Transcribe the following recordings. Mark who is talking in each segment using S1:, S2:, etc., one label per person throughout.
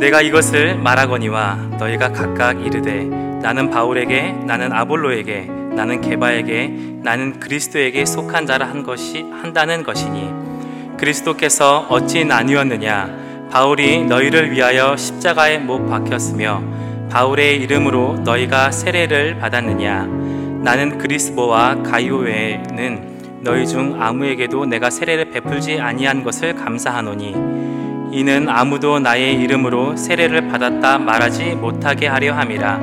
S1: 내가 이것을 말하거니와 너희가 각각 이르되 나는 바울에게 나는 아볼로에게 나는 게바에게 나는 그리스도에게 속한 자라 한 것이 한다는 것이니 그리스도께서 어찌 나뉘었느냐? 바울이 너희를 위하여 십자가에 못 박혔으며 바울의 이름으로 너희가 세례를 받았느냐? 나는 그리스보와 가이오 외에는 너희 중 아무에게도 내가 세례를 베풀지 아니한 것을 감사하노니 이는 아무도 나의 이름으로 세례를 받았다 말하지 못하게 하려 함이라.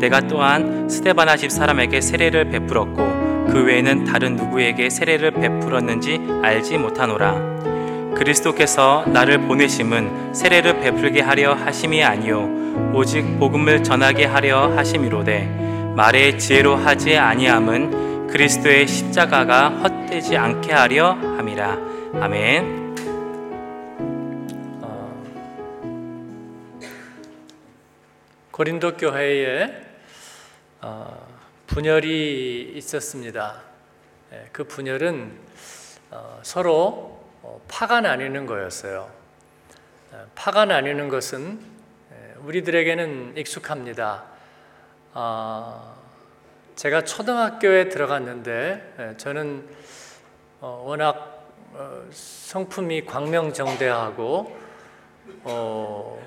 S1: 내가 또한 스테바나 집 사람에게 세례를 베풀었고 그 외에는 다른 누구에게 세례를 베풀었는지 알지 못하노라. 그리스도께서 나를 보내심은 세례를 베풀게 하려 하심이 아니요 오직 복음을 전하게 하려 하심이로되 말의 지혜로 하지 아니함은 그리스도의 십자가가 헛되지 않게 하려 함이라. 아멘.
S2: 고린도 교회에 어, 분열이 있었습니다. 예, 그 분열은 어, 서로 어, 파가 나뉘는 거였어요. 파가 나뉘는 것은 예, 우리들에게는 익숙합니다. 제가 초등학교에 들어갔는데 예, 저는 워낙 성품이 광명정대하고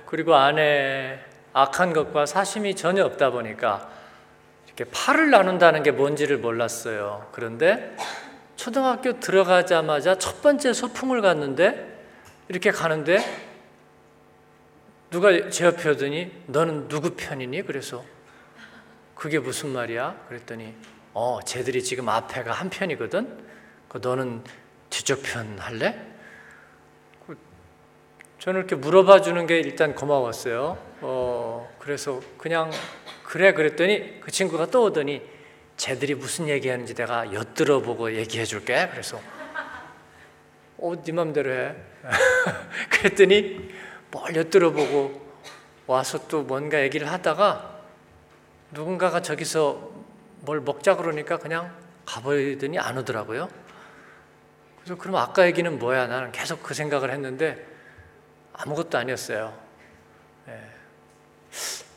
S2: 그리고 안에 악한 것과 사심이 전혀 없다 보니까 이렇게 팔을 나눈다는 게 뭔지를 몰랐어요. 그런데 초등학교 들어가자마자 첫 번째 소풍을 갔는데 이렇게 가는데 누가 제 옆에 오더니 너는 누구 편이니? 그래서 그게 무슨 말이야? 그랬더니 어, 쟤들이 지금 앞에가 한 편이거든. 그 너는 뒤쪽 편 할래? 저는 이렇게 물어봐 주는 게 일단 고마웠어요. 어, 그래서 그냥 그래 그랬더니 그 친구가 또 오더니 쟤들이 무슨 얘기하는지 내가 엿들어 보고 얘기해 줄게. 그래서 어, 네 맘대로 해. 그랬더니 뭘 엿들어 보고 와서 또 뭔가 얘기를 하다가 누군가가 저기서 뭘 먹자 그러니까 그냥 가버리더니 안 오더라고요. 그래서 그럼 아까 얘기는 뭐야? 나는 계속 그 생각을 했는데 아무것도 아니었어요. 네.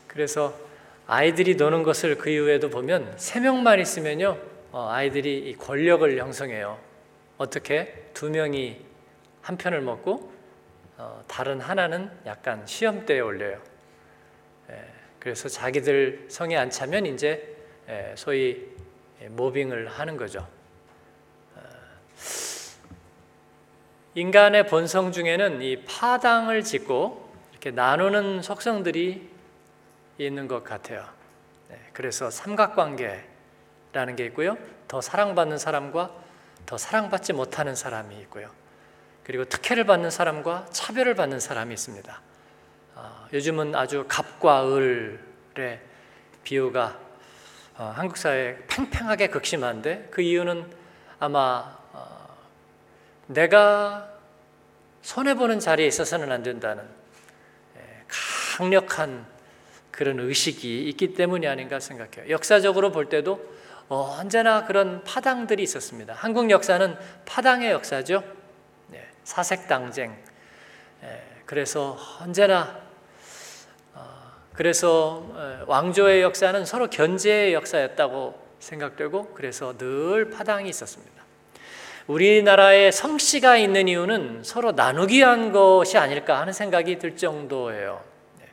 S2: 그래서 아이들이 노는 것을 그 이후에도 보면 세 명만 있으면요, 어, 아이들이 권력을 형성해요. 어떻게 두 명이 한 편을 먹고 어, 다른 하나는 약간 시험대에 올려요. 예, 그래서 자기들 성에 안 차면 이제 예, 소위 모빙을 하는 거죠. 인간의 본성 중에는 이 파당을 짓고 이렇게 나누는 속성들이 있는 것 같아요. 네, 그래서 삼각관계라는 게 있고요. 더 사랑받는 사람과 더 사랑받지 못하는 사람이 있고요. 그리고 특혜를 받는 사람과 차별을 받는 사람이 있습니다. 어, 요즘은 아주 갑과 을의 비유가 어, 한국 사회에 팽팽하게 극심한데 그 이유는 아마 내가 손해보는 자리에 있어서는 안 된다는 예, 강력한 그런 의식이 있기 때문이 아닌가 생각해요. 역사적으로 볼 때도 언제나 그런 파당들이 있었습니다. 한국 역사는 파당의 역사죠. 예, 사색당쟁. 예, 그래서 언제나 어, 그래서 왕조의 역사는 서로 견제의 역사였다고 생각되고 그래서 늘 파당이 있었습니다. 우리나라에 성씨가 있는 이유는 서로 나누기 위한 것이 아닐까 하는 생각이 들 정도예요. 네.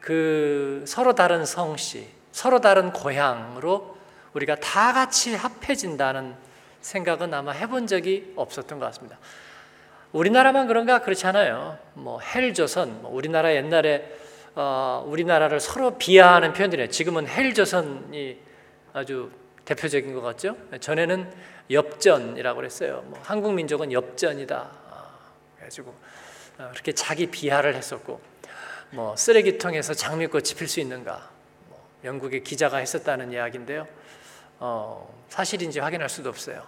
S2: 그 서로 다른 성씨, 서로 다른 고향으로 우리가 다 같이 합해진다는 생각은 아마 해본 적이 없었던 것 같습니다. 우리나라만 그런가 그렇지 않아요. 뭐 헬조선, 뭐 우리나라 옛날에 어, 우리나라를 서로 비하하는 표현들이에요. 지금은 헬조선이 아주 대표적인 것 같죠. 전에는 엽전이라고 그랬어요. 뭐 한국 민족은 엽전이다. 아, 그래가지고 어, 그렇게 자기 비하를 했었고, 뭐 쓰레기통에서 장미꽃이 필 수 있는가? 뭐 영국의 기자가 했었다는 이야기인데요. 어, 사실인지 확인할 수도 없어요.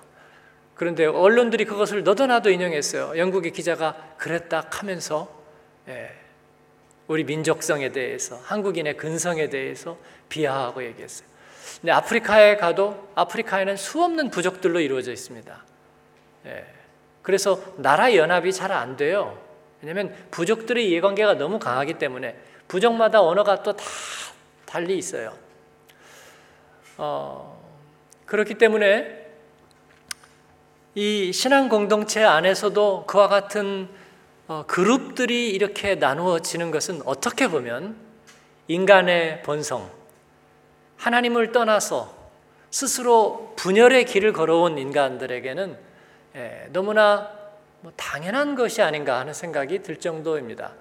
S2: 그런데 언론들이 그것을 너도나도 인용했어요. 영국의 기자가 그랬다 하면서 예, 우리 민족성에 대해서, 한국인의 근성에 대해서 비하하고 얘기했어요. 근데 아프리카에 가도 아프리카에는 수없는 부족들로 이루어져 있습니다. 예. 그래서 나라 연합이 잘 안 돼요. 왜냐하면 부족들의 이해관계가 너무 강하기 때문에 부족마다 언어가 또 다 달리 있어요. 어, 그렇기 때문에 이 신앙 공동체 안에서도 그와 같은 어, 그룹들이 이렇게 나누어지는 것은 어떻게 보면 인간의 본성, 하나님을 떠나서 스스로 분열의 길을 걸어온 인간들에게는 예, 너무나 뭐 당연한 것이 아닌가 하는 생각이 들 정도입니다.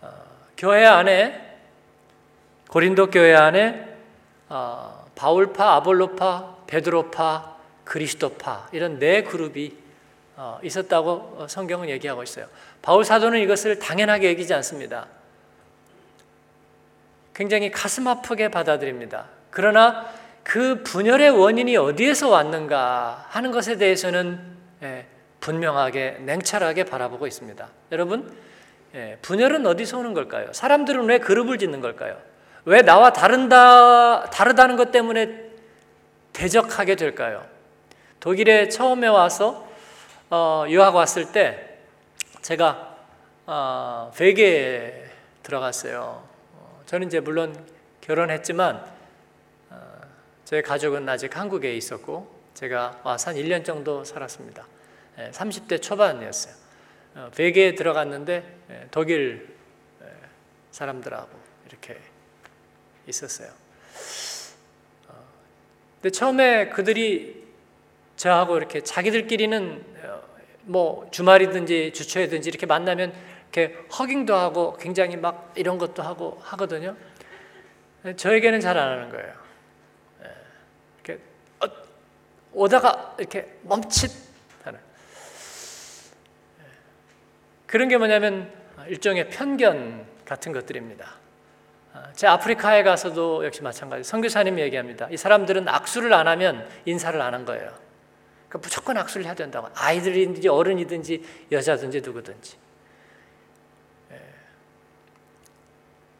S2: 어, 교회 안에 고린도 교회 안에 어, 바울파, 아볼로파, 베드로파, 그리스도파 이런 네 그룹이 어, 있었다고 성경은 얘기하고 있어요. 바울 사도는 이것을 당연하게 여기지 않습니다. 굉장히 가슴 아프게 받아들입니다. 그러나 그 분열의 원인이 어디에서 왔는가 하는 것에 대해서는 예, 분명하게 냉철하게 바라보고 있습니다. 여러분, 예, 분열은 어디서 오는 걸까요? 사람들은 왜 그룹을 짓는 걸까요? 왜 나와 다른다, 다르다는 것 때문에 대적하게 될까요? 독일에 처음에 와서 어, 유학 왔을 때 제가 어, 베개에 들어갔어요. 어, 저는 이제 물론 결혼했지만 어, 제 가족은 아직 한국에 있었고 제가 와서 한 1년 정도 살았습니다. 30대 초반이었어요. 어, 베개에 들어갔는데 예, 독일 예, 사람들하고 이렇게 있었어요. 어, 근데 처음에 그들이 저하고 이렇게 자기들끼리는 어, 뭐 주말이든지 주초에든지 이렇게 만나면 이렇게 허깅도 하고 굉장히 막 이런 것도 하고 하거든요. 저에게는 잘 안 하는 거예요. 예, 이렇게 오다가 이렇게 멈칫 그런 게 뭐냐면 일종의 편견 같은 것들입니다. 아, 제 아프리카에 가서도 역시 마찬가지. 선교사님이 얘기합니다. 이 사람들은 악수를 안 하면 인사를 안 한 거예요. 그러니까 무조건 악수를 해야 된다고. 아이들이든지 어른이든지 여자든지 누구든지.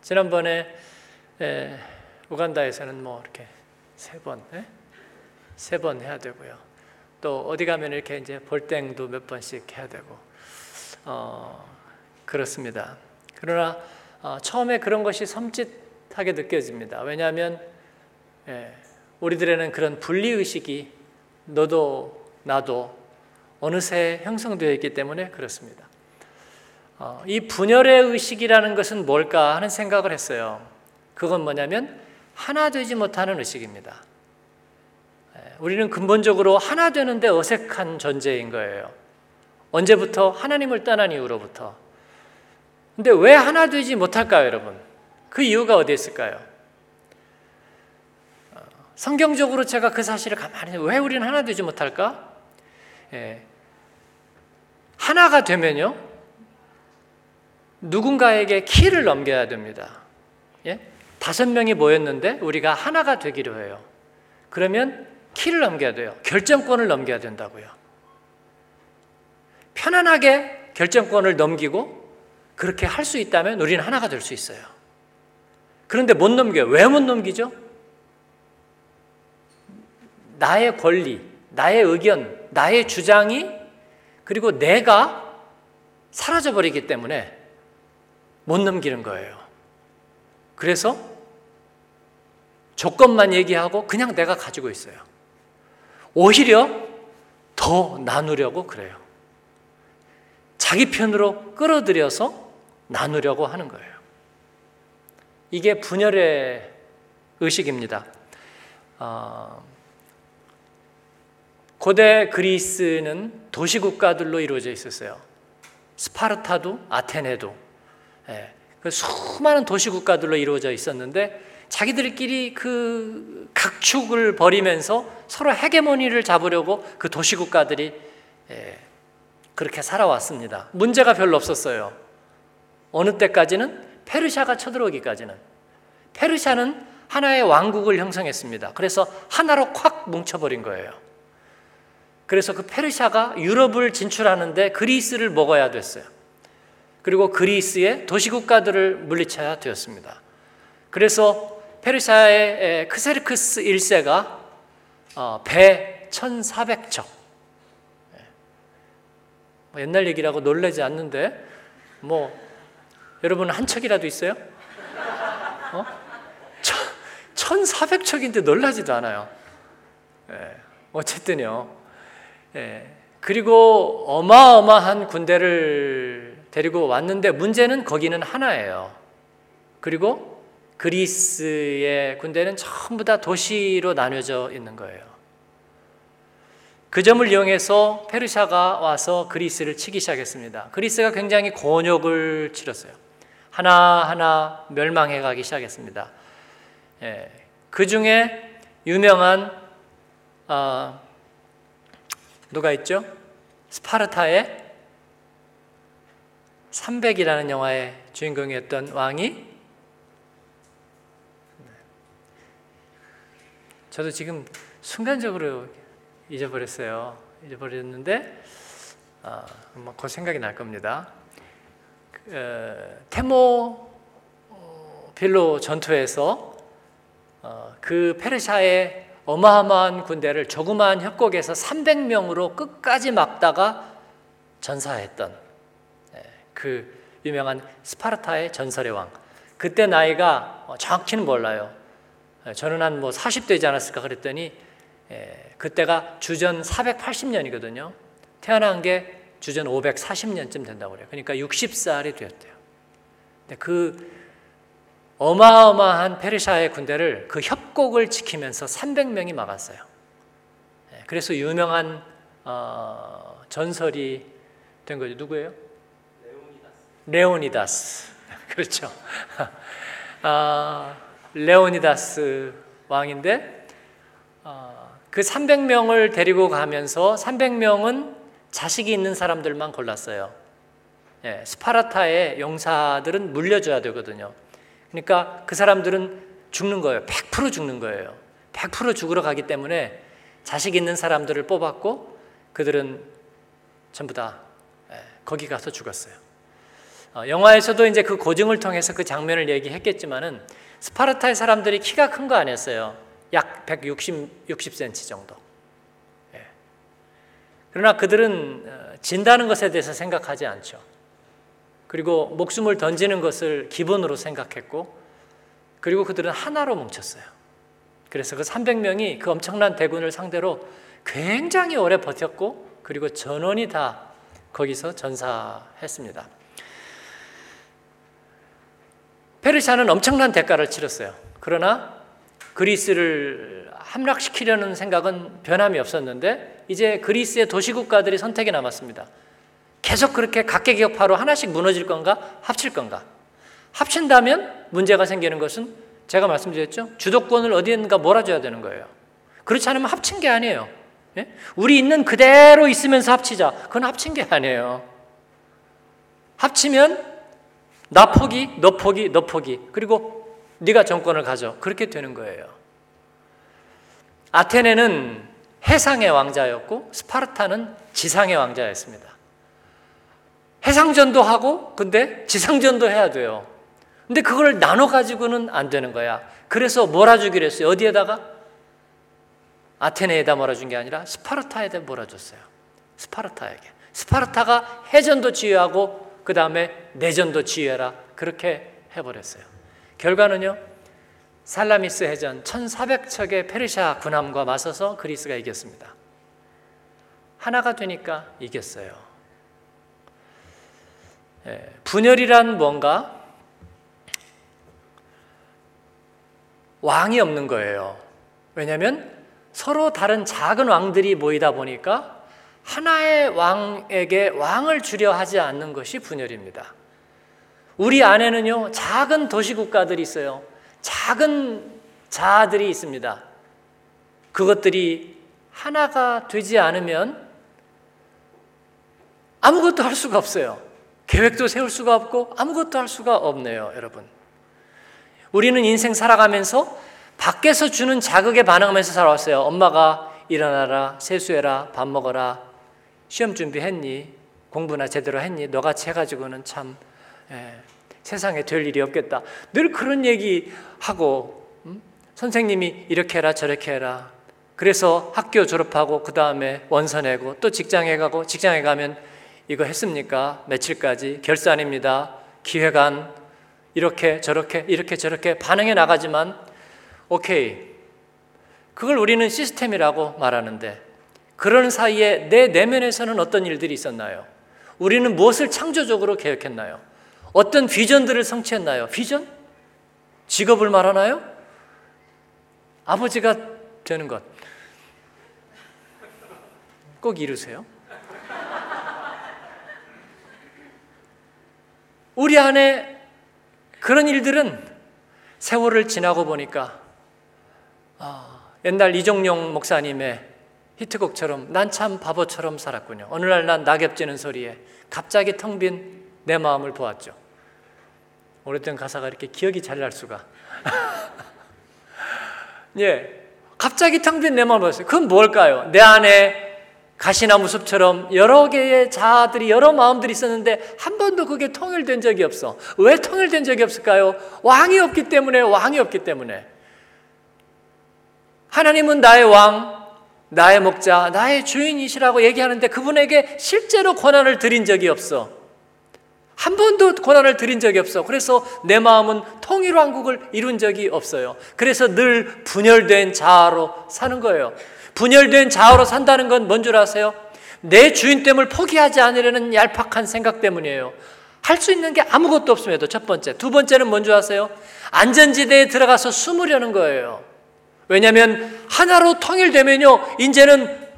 S2: 지난번에 예, 우간다에서는 뭐 이렇게 세 번, 예? 세번 해야 되고요. 또 어디 가면 이렇게 이제 볼땡도 몇 번씩 해야 되고. 어, 그렇습니다. 그러나 어, 처음에 그런 것이 섬찟하게 느껴집니다. 왜냐하면 예, 우리들에는 그런 분리 의식이 너도 나도 어느새 형성되어 있기 때문에 그렇습니다. 어, 이 분열의 의식이라는 것은 뭘까 하는 생각을 했어요. 그건 뭐냐면 하나 되지 못하는 의식입니다. 예, 우리는 근본적으로 하나 되는데 어색한 존재인 거예요. 언제부터? 하나님을 떠난 이후로부터. 근데 왜 하나 되지 못할까요, 여러분? 그 이유가 어디 있을까요? 어, 성경적으로 제가 그 사실을 가만히 왜 우리는 하나 되지 못할까? 예. 하나가 되면요, 누군가에게 키를 넘겨야 됩니다. 예? 다섯 명이 모였는데 우리가 하나가 되기로 해요. 그러면 키를 넘겨야 돼요. 결정권을 넘겨야 된다고요. 편안하게 결정권을 넘기고 그렇게 할 수 있다면 우리는 하나가 될 수 있어요. 그런데 못 넘겨요. 왜 못 넘기죠? 나의 권리, 나의 의견, 나의 주장이 그리고 내가 사라져버리기 때문에 못 넘기는 거예요. 그래서 조건만 얘기하고 그냥 내가 가지고 있어요. 오히려 더 나누려고 그래요. 자기 편으로 끌어들여서 나누려고 하는 거예요. 이게 분열의 의식입니다. 어, 고대 그리스는 도시 국가들로 이루어져 있었어요. 스파르타도 아테네도 수많은 도시 국가들로 이루어져 있었는데 자기들끼리 그 각축을 벌이면서 서로 헤게모니를 잡으려고 그 도시 국가들이 예, 그렇게 살아왔습니다. 문제가 별로 없었어요. 어느 때까지는 페르시아가 쳐들어오기까지는 페르시아는 하나의 왕국을 형성했습니다. 그래서 하나로 콱 뭉쳐버린 거예요. 그래서 그 페르시아가 유럽을 진출하는데 그리스를 먹어야 됐어요. 그리고 그리스의 도시국가들을 물리쳐야 되었습니다. 그래서 페르시아의 크세르크스 1세가 어, 배 1400척 뭐 옛날 얘기라고 놀라지 않는데 뭐 여러분 한 척이라도 있어요? 어? 1400척인데 놀라지도 않아요. 예, 어쨌든요. 예, 그리고 어마어마한 군대를 데리고 왔는데 문제는 거기는 하나예요. 그리고 그리스의 군대는 전부 다 도시로 나뉘어져 있는 거예요. 그 점을 이용해서 페르시아가 와서 그리스를 치기 시작했습니다. 그리스가 굉장히 곤욕을 치렀어요. 하나하나 멸망해 가기 시작했습니다. 예, 그 중에 유명한 어, 누가 있죠? 스파르타의 300이라는 영화의 주인공이었던 왕이 저도 지금 순간적으로 잊어버렸어요. 잊어버렸는데 아, 곧 생각이 날 겁니다. 그, 어, 테모 빌로 전투에서 어, 그 페르시아의 어마어마한 군대를 조그마한 협곡에서 300명으로 끝까지 막다가 전사했던 예, 그 유명한 스파르타의 전설의 왕. 그때 나이가 어, 정확히는 몰라요. 예, 저는 한 뭐 40대지 않았을까 그랬더니 예, 그때가 주전 480년이거든요. 태어난 게 주전 540년쯤 된다고 그래요. 그러니까 60살이 되었대요. 그 어마어마한 페르시아의 군대를 그 협곡을 지키면서 300명이 막았어요. 예, 그래서 유명한 어, 전설이 된 거죠. 누구예요? 레오니다스. 그렇죠. 아, 레오니다스 왕인데 어, 그 300명을 데리고 가면서 300명은 자식이 있는 사람들만 골랐어요. 예, 스파르타의 용사들은 물려줘야 되거든요. 그러니까 그 사람들은 죽는 거예요. 100% 죽는 거예요. 100% 죽으러 가기 때문에 자식 있는 사람들을 뽑았고 그들은 전부 다 예, 거기 가서 죽었어요. 어, 영화에서도 이제 그 고증을 통해서 그 장면을 얘기했겠지만은 스파르타의 사람들이 키가 큰 거 아니었어요. 약 160, 60cm 정도. 예. 그러나 그들은 어, 진다는 것에 대해서 생각하지 않죠. 그리고 목숨을 던지는 것을 기본으로 생각했고 그리고 그들은 하나로 뭉쳤어요. 그래서 그 300명이 그 엄청난 대군을 상대로 굉장히 오래 버텼고 그리고 전원이 다 거기서 전사했습니다. 페르시아는 엄청난 대가를 치렀어요. 그러나 그리스를 함락시키려는 생각은 변함이 없었는데 이제 그리스의 도시국가들이 선택이 남았습니다. 계속 그렇게 각계기업파로 하나씩 무너질 건가 합칠 건가 합친다면 문제가 생기는 것은 제가 말씀드렸죠 주도권을 어디엔가 몰아줘야 되는 거예요 그렇지 않으면 합친 게 아니에요 예? 우리 있는 그대로 있으면서 합치자 그건 합친 게 아니에요 합치면 나 포기 너 포기 너 포기 그리고 네가 정권을 가져 그렇게 되는 거예요 아테네는 해상의 왕자였고 스파르타는 지상의 왕자였습니다 해상전도 하고 근데 지상전도 해야 돼요. 근데 그걸 나눠 가지고는 안 되는 거야. 그래서 몰아주기로 했어요. 어디에다가? 아테네에다 몰아준 게 아니라 스파르타에다 몰아줬어요. 스파르타에게. 스파르타가 해전도 지휘하고 그 다음에 내전도 지휘해라. 그렇게 해버렸어요. 결과는요. 살라미스 해전 1400척의 페르시아 군함과 맞서서 그리스가 이겼습니다. 하나가 되니까 이겼어요. 예, 분열이란 뭔가 왕이 없는 거예요. 왜냐하면 서로 다른 작은 왕들이 모이다 보니까 하나의 왕에게 왕을 주려 하지 않는 것이 분열입니다. 우리 안에는요, 작은 도시 국가들이 있어요. 작은 자들이 있습니다. 그것들이 하나가 되지 않으면 아무것도 할 수가 없어요. 계획도 세울 수가 없고 아무것도 할 수가 없네요, 여러분. 우리는 인생 살아가면서 밖에서 주는 자극에 반응하면서 살아왔어요. 엄마가 일어나라, 세수해라, 밥 먹어라, 시험 준비했니? 공부나 제대로 했니? 너같이 해가지고는 참 예, 세상에 될 일이 없겠다. 늘 그런 얘기 하고 음? 선생님이 이렇게 해라 저렇게 해라. 그래서 학교 졸업하고 그 다음에 원서 내고 또 직장에 가고 직장에 가면 이거 했습니까? 며칠까지 결산입니다. 기획안 이렇게 저렇게 이렇게 저렇게 반응해 나가지만 오케이 그걸 우리는 시스템이라고 말하는데 그런 사이에 내 내면에서는 어떤 일들이 있었나요? 우리는 무엇을 창조적으로 계획했나요? 어떤 비전들을 성취했나요? 비전? 직업을 말하나요? 아버지가 되는 것. 꼭 이루세요. 우리 안에 그런 일들은 세월을 지나고 보니까 아, 옛날 이종용 목사님의 히트곡처럼 난 참 바보처럼 살았군요. 어느 날 난 낙엽 지는 소리에 갑자기 텅 빈 내 마음을 보았죠. 오래된 가사가 이렇게 기억이 잘 날 수가. 예. 갑자기 텅 빈 내 마음을 보았어요. 그건 뭘까요? 내 안에 가시나무 숲처럼 여러 개의 자아들이 여러 마음들이 있었는데 한 번도 그게 통일된 적이 없어. 왜 통일된 적이 없을까요? 왕이 없기 때문에 왕이 없기 때문에. 하나님은 나의 왕, 나의 목자, 나의 주인이시라고 얘기하는데 그분에게 실제로 권한을 드린 적이 없어. 한 번도 권한을 드린 적이 없어. 그래서 내 마음은 통일왕국을 이룬 적이 없어요. 그래서 늘 분열된 자아로 사는 거예요. 분열된 자아로 산다는 건 뭔 줄 아세요? 내 주인됨을 포기하지 않으려는 얄팍한 생각 때문이에요. 할 수 있는 게 아무것도 없음에도 첫 번째. 두 번째는 뭔 줄 아세요? 안전지대에 들어가서 숨으려는 거예요. 왜냐하면 하나로 통일되면요, 이제는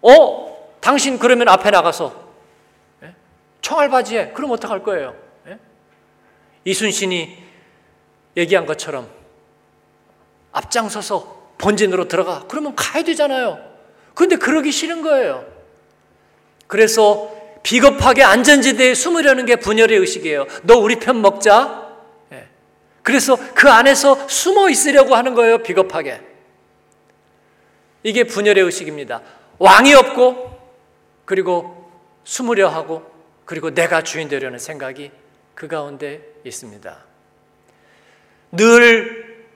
S2: 어 당신 그러면 앞에 나가서 예? 총알바지에 그럼 어떡할 거예요? 예? 이순신이 얘기한 것처럼 앞장서서 본진으로 들어가. 그러면 가야 되잖아요. 근데 그러기 싫은 거예요. 그래서 비겁하게 안전지대에 숨으려는 게 분열의 의식이에요. 너 우리 편 먹자. 예. 그래서 그 안에서 숨어 있으려고 하는 거예요. 비겁하게. 이게 분열의 의식입니다. 왕이 없고, 그리고 숨으려 하고, 그리고 내가 주인 되려는 생각이 그 가운데 있습니다. 늘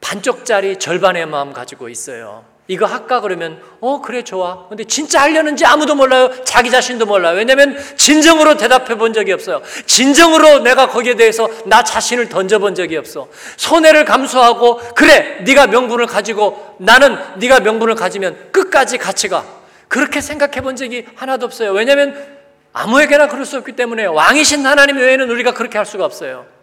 S2: 반쪽짜리 절반의 마음 가지고 있어요. 이거 할까 그러면 어 그래 좋아. 근데 진짜 하려는지 아무도 몰라요. 자기 자신도 몰라요. 왜냐하면 진정으로 대답해 본 적이 없어요. 진정으로 내가 거기에 대해서 나 자신을 던져 본 적이 없어. 손해를 감수하고 그래 네가 명분을 가지고 나는 네가 명분을 가지면 끝까지 같이 가. 그렇게 생각해 본 적이 하나도 없어요. 왜냐하면 아무에게나 그럴 수 없기 때문에 왕이신 하나님 외에는 우리가 그렇게 할 수가 없어요.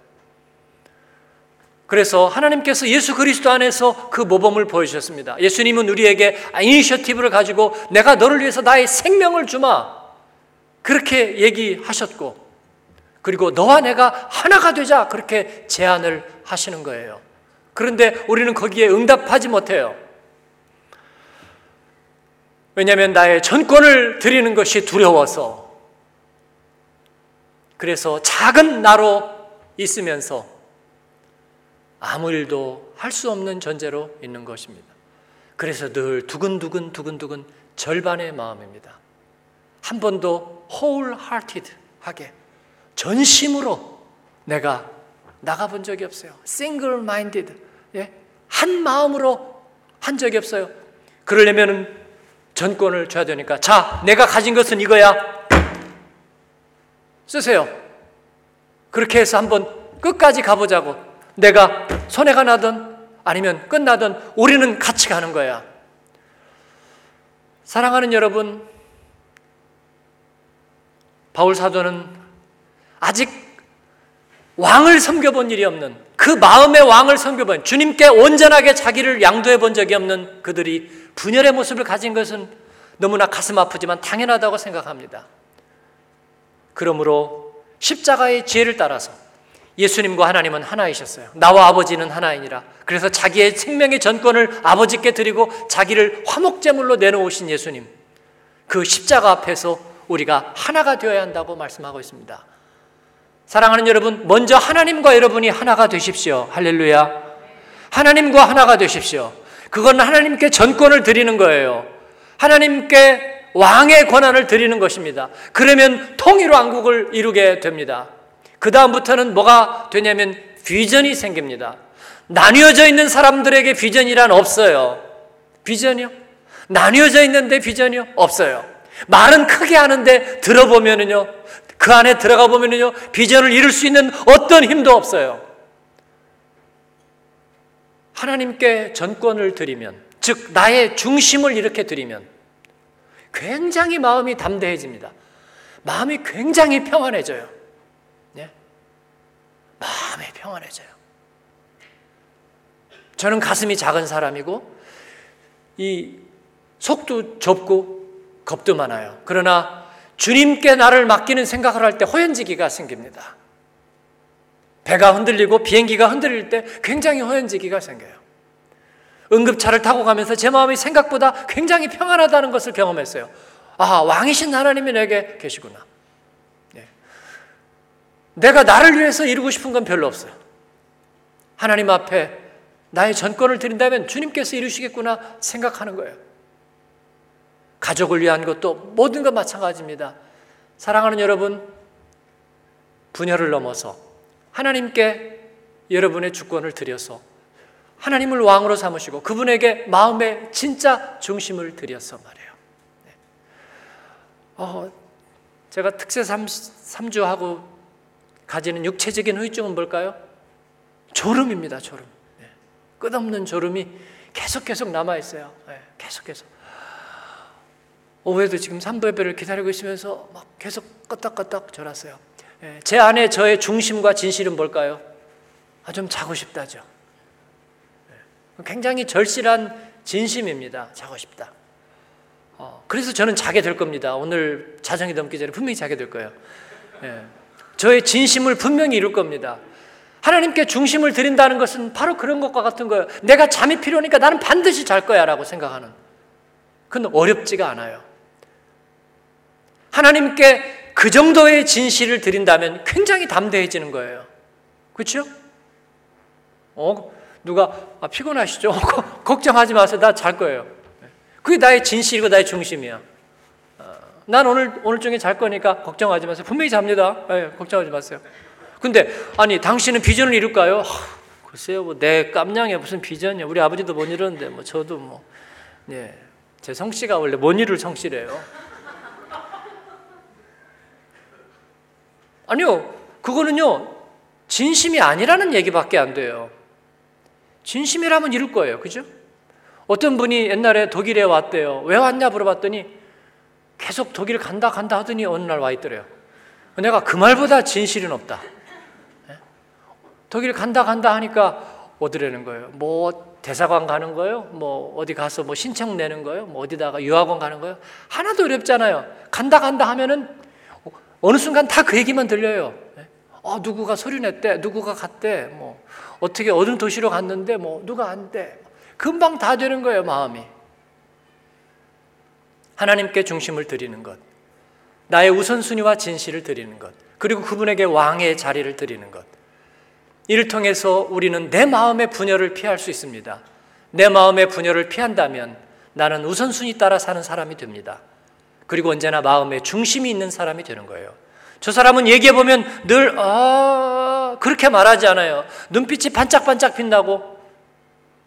S2: 그래서 하나님께서 예수 그리스도 안에서 그 모범을 보여주셨습니다. 예수님은 우리에게 이니셔티브를 가지고 내가 너를 위해서 나의 생명을 주마. 그렇게 얘기하셨고, 그리고 너와 내가 하나가 되자. 그렇게 제안을 하시는 거예요. 그런데 우리는 거기에 응답하지 못해요. 왜냐하면 나의 전권을 드리는 것이 두려워서. 그래서 작은 나로 있으면서 아무 일도 할 수 없는 존재로 있는 것입니다. 그래서 늘 두근두근 두근두근 절반의 마음입니다. 한 번도 wholehearted 하게 전심으로 내가 나가본 적이 없어요. single minded 예? 한 마음으로 한 적이 없어요. 그러려면 전권을 줘야 되니까 자 내가 가진 것은 이거야 쓰세요. 그렇게 해서 한번 끝까지 가보자고 내가 손해가 나든 아니면 끝나든 우리는 같이 가는 거야. 사랑하는 여러분, 바울 사도는 아직 왕을 섬겨본 일이 없는 그 마음의 왕을 섬겨본 주님께 온전하게 자기를 양도해 본 적이 없는 그들이 분열의 모습을 가진 것은 너무나 가슴 아프지만 당연하다고 생각합니다. 그러므로 십자가의 지혜를 따라서 예수님과 하나님은 하나이셨어요. 나와 아버지는 하나이니라. 그래서 자기의 생명의 전권을 아버지께 드리고 자기를 화목제물로 내놓으신 예수님. 그 십자가 앞에서 우리가 하나가 되어야 한다고 말씀하고 있습니다. 사랑하는 여러분, 먼저 하나님과 여러분이 하나가 되십시오. 할렐루야. 하나님과 하나가 되십시오. 그건 하나님께 전권을 드리는 거예요. 하나님께 왕의 권한을 드리는 것입니다. 그러면 통일 왕국을 이루게 됩니다. 그 다음부터는 뭐가 되냐면 비전이 생깁니다. 나뉘어져 있는 사람들에게 비전이란 없어요. 비전이요? 나뉘어져 있는데 비전이요? 없어요. 말은 크게 하는데 들어보면은요, 그 안에 들어가 보면은요, 비전을 이룰 수 있는 어떤 힘도 없어요. 하나님께 전권을 드리면, 즉, 나의 중심을 이렇게 드리면, 굉장히 마음이 담대해집니다. 마음이 굉장히 평안해져요. 네? 마음이 평안해져요. 저는 가슴이 작은 사람이고, 이 속도 좁고, 겁도 많아요. 그러나 주님께 나를 맡기는 생각을 할때 호연지기가 생깁니다. 배가 흔들리고 비행기가 흔들릴 때 굉장히 호연지기가 생겨요. 응급차를 타고 가면서 제 마음이 생각보다 굉장히 평안하다는 것을 경험했어요. 아, 왕이신 하나님이 내게 계시구나. 네. 내가 나를 위해서 이루고 싶은 건 별로 없어요. 하나님 앞에 나의 전권을 드린다면 주님께서 이루시겠구나 생각하는 거예요. 가족을 위한 것도 모든 것 마찬가지입니다. 사랑하는 여러분, 분열을 넘어서 하나님께 여러분의 주권을 드려서 하나님을 왕으로 삼으시고 그분에게 마음의 진짜 중심을 드려서 말이에요. 네. 어, 제가 특세 3, 3주하고 가지는 육체적인 후유증은 뭘까요? 졸음입니다, 졸음. 네. 끝없는 졸음이 계속 계속 남아 있어요. 네. 계속 계속. 오후에도 지금 삼부 예배를 기다리고 있으면서 막 계속 껐덕껐덕 졸았어요. 예, 제 안에 저의 중심과 진실은 뭘까요? 아, 좀 자고 싶다죠. 예, 굉장히 절실한 진심입니다. 자고 싶다. 어, 그래서 저는 자게 될 겁니다. 오늘 자정이 넘기 전에 분명히 자게 될 거예요. 예, 저의 진심을 분명히 이룰 겁니다. 하나님께 중심을 드린다는 것은 바로 그런 것과 같은 거예요. 내가 잠이 필요하니까 나는 반드시 잘 거야 라고 생각하는. 그건 어렵지가 않아요. 하나님께 그 정도의 진실을 드린다면 굉장히 담대해지는 거예요. 그렇죠? 어, 누가 아, 피곤하시죠? 걱정하지 마세요. 나 잘 거예요. 그게 나의 진실이고 나의 중심이야. 어, 난 오늘 오늘 중에 잘 거니까 걱정하지 마세요. 분명히 잡니다. 네, 걱정하지 마세요. 근데 아니 당신은 비전을 이룰까요? 하, 글쎄요, 뭐 내 깜냥에 무슨 비전이야. 우리 아버지도 못 이루는데 뭐 저도 뭐, 예, 제 성씨가 원래 못 이룰 성씨래요. 아니요. 그거는요. 진심이 아니라는 얘기밖에 안 돼요. 진심이라면 이룰 거예요. 그죠? 어떤 분이 옛날에 독일에 왔대요. 왜 왔냐 물어봤더니 계속 독일 간다 간다 하더니 어느 날 와 있더래요. 내가 그 말보다 진실은 없다. 예? 독일 간다 간다 하니까 어디라는 거예요? 뭐 대사관 가는 거예요? 뭐 어디 가서 뭐 신청 내는 거예요? 뭐 어디다가 유학원 가는 거예요? 하나도 어렵잖아요. 간다 간다 하면은 어느 순간 다 그 얘기만 들려요. 어, 누구가 소리 냈대, 누구가 갔대, 뭐, 어떻게 어느 도시로 갔는데, 뭐, 누가 안 돼. 금방 다 되는 거예요, 마음이. 하나님께 중심을 드리는 것. 나의 우선순위와 진실을 드리는 것. 그리고 그분에게 왕의 자리를 드리는 것. 이를 통해서 우리는 내 마음의 분열을 피할 수 있습니다. 내 마음의 분열을 피한다면 나는 우선순위 따라 사는 사람이 됩니다. 그리고 언제나 마음에 중심이 있는 사람이 되는 거예요. 저 사람은 얘기해 보면 늘 아, 그렇게 말하지 않아요. 눈빛이 반짝반짝 빛나고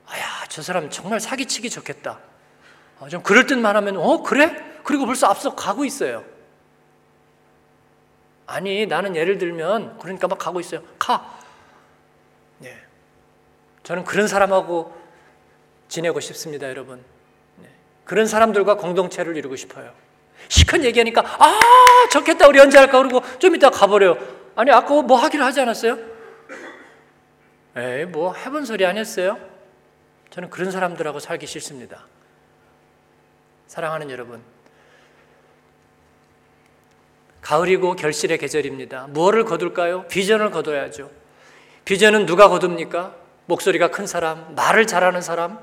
S2: 아야, 저 사람 정말 사기치기 좋겠다. 어, 좀 그럴 듯만 하면 어, 그래? 그리고 벌써 앞서 가고 있어요. 아니, 나는 예를 들면 그러니까 막 가고 있어요. 가. 네. 저는 그런 사람하고 지내고 싶습니다, 여러분. 네. 그런 사람들과 공동체를 이루고 싶어요. 시큰 얘기하니까 아 좋겠다 우리 언제 할까 그러고 좀 이따 가버려요. 아니 아까 뭐 하기로 하지 않았어요? 에이 뭐 해본 소리 아니었어요? 저는 그런 사람들하고 살기 싫습니다. 사랑하는 여러분, 가을이고 결실의 계절입니다. 무엇을 거둘까요? 비전을 거둬야죠. 비전은 누가 거둡니까? 목소리가 큰 사람, 말을 잘하는 사람,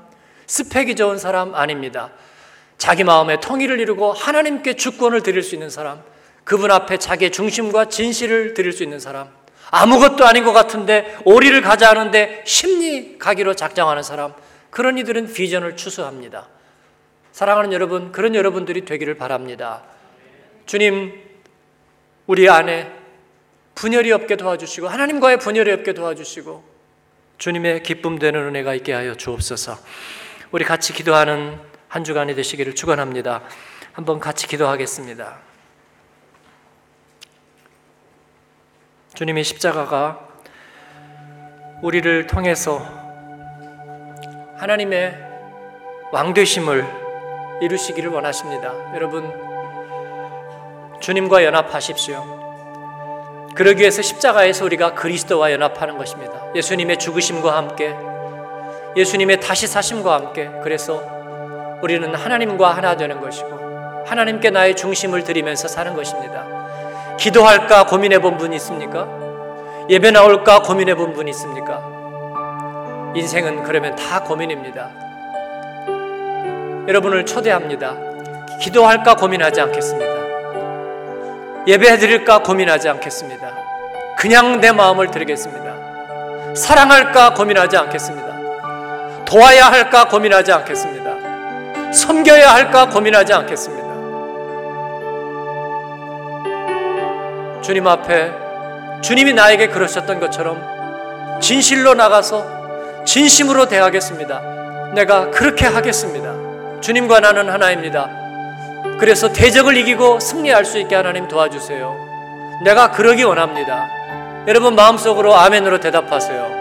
S2: 스펙이 좋은 사람 아닙니다. 자기 마음의 통일을 이루고 하나님께 주권을 드릴 수 있는 사람, 그분 앞에 자기의 중심과 진실을 드릴 수 있는 사람, 아무것도 아닌 것 같은데 오리를 가자 하는데 심리 가기로 작정하는 사람, 그런 이들은 비전을 추수합니다. 사랑하는 여러분, 그런 여러분들이 되기를 바랍니다. 주님, 우리 안에 분열이 없게 도와주시고, 하나님과의 분열이 없게 도와주시고, 주님의 기쁨 되는 은혜가 있게 하여 주옵소서. 우리 같이 기도하는 한 주간이 되시기를 축원합니다. 한번 같이 기도하겠습니다. 주님의 십자가가 우리를 통해서 하나님의 왕 되심을 이루시기를 원하십니다. 여러분, 주님과 연합하십시오. 그러기 위해서 십자가에서 우리가 그리스도와 연합하는 것입니다. 예수님의 죽으심과 함께, 예수님의 다시 사심과 함께, 그래서 우리는 하나님과 하나 되는 것이고, 하나님께 나의 중심을 드리면서 사는 것입니다. 기도할까 고민해 본 분 있습니까? 예배 나올까 고민해 본 분 있습니까? 인생은 그러면 다 고민입니다. 여러분을 초대합니다. 기도할까 고민하지 않겠습니다. 예배 드릴까 고민하지 않겠습니다. 그냥 내 마음을 드리겠습니다. 사랑할까 고민하지 않겠습니다. 도와야 할까 고민하지 않겠습니다. 섬겨야 할까 고민하지 않겠습니다. 주님 앞에 주님이 나에게 그러셨던 것처럼 진실로 나가서 진심으로 대하겠습니다. 내가 그렇게 하겠습니다. 주님과 나는 하나입니다. 그래서 대적을 이기고 승리할 수 있게 하나님 도와주세요. 내가 그러기 원합니다. 여러분 마음속으로 아멘으로 대답하세요.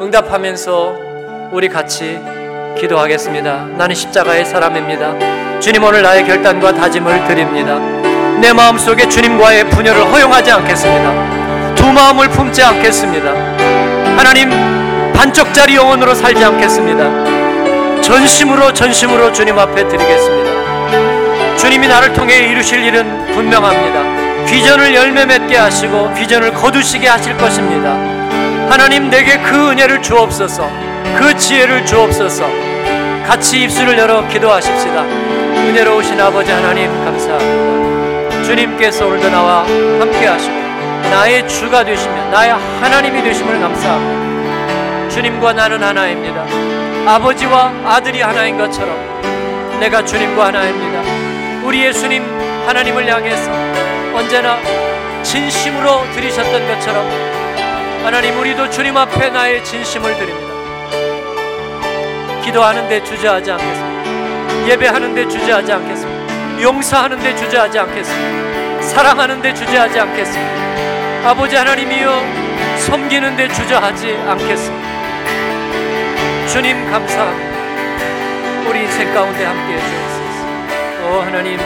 S2: 응답하면서 우리 같이 기도하겠습니다. 나는 십자가의 사람입니다. 주님 오늘 나의 결단과 다짐을 드립니다. 내 마음속에 주님과의 분열을 허용하지 않겠습니다. 두 마음을 품지 않겠습니다. 하나님 반쪽짜리 영혼으로 살지 않겠습니다. 전심으로 전심으로 주님 앞에 드리겠습니다. 주님이 나를 통해 이루실 일은 분명합니다. 비전을 열매 맺게 하시고 비전을 거두시게 하실 것입니다. 하나님 내게 그 은혜를 주옵소서. 그 지혜를 주옵소서. 같이 입술을 열어 기도하십시다. 은혜로우신 아버지 하나님 감사합니다. 주님께서 오늘도 나와 함께 하시고 나의 주가 되시며 나의 하나님이 되심을 감사합니다. 주님과 나는 하나입니다. 아버지와 아들이 하나인 것처럼 내가 주님과 하나입니다. 우리 예수님 하나님을 향해서 언제나 진심으로 드리셨던 것처럼 하나님 우리도 주님 앞에 나의 진심을 드립니다. 기도하는데 주저하지 않겠습니다. 예배하는데 주저하지 않겠습니다. 용서하는데 주저하지 않겠습니다. 사랑하는데 주저하지 않겠습니다. 아버지 하나님이여 섬기는데 주저하지 않겠습니다. 주님 감사합니다. 우리 인생 가운데 함께 해주옵소서. 오 하나님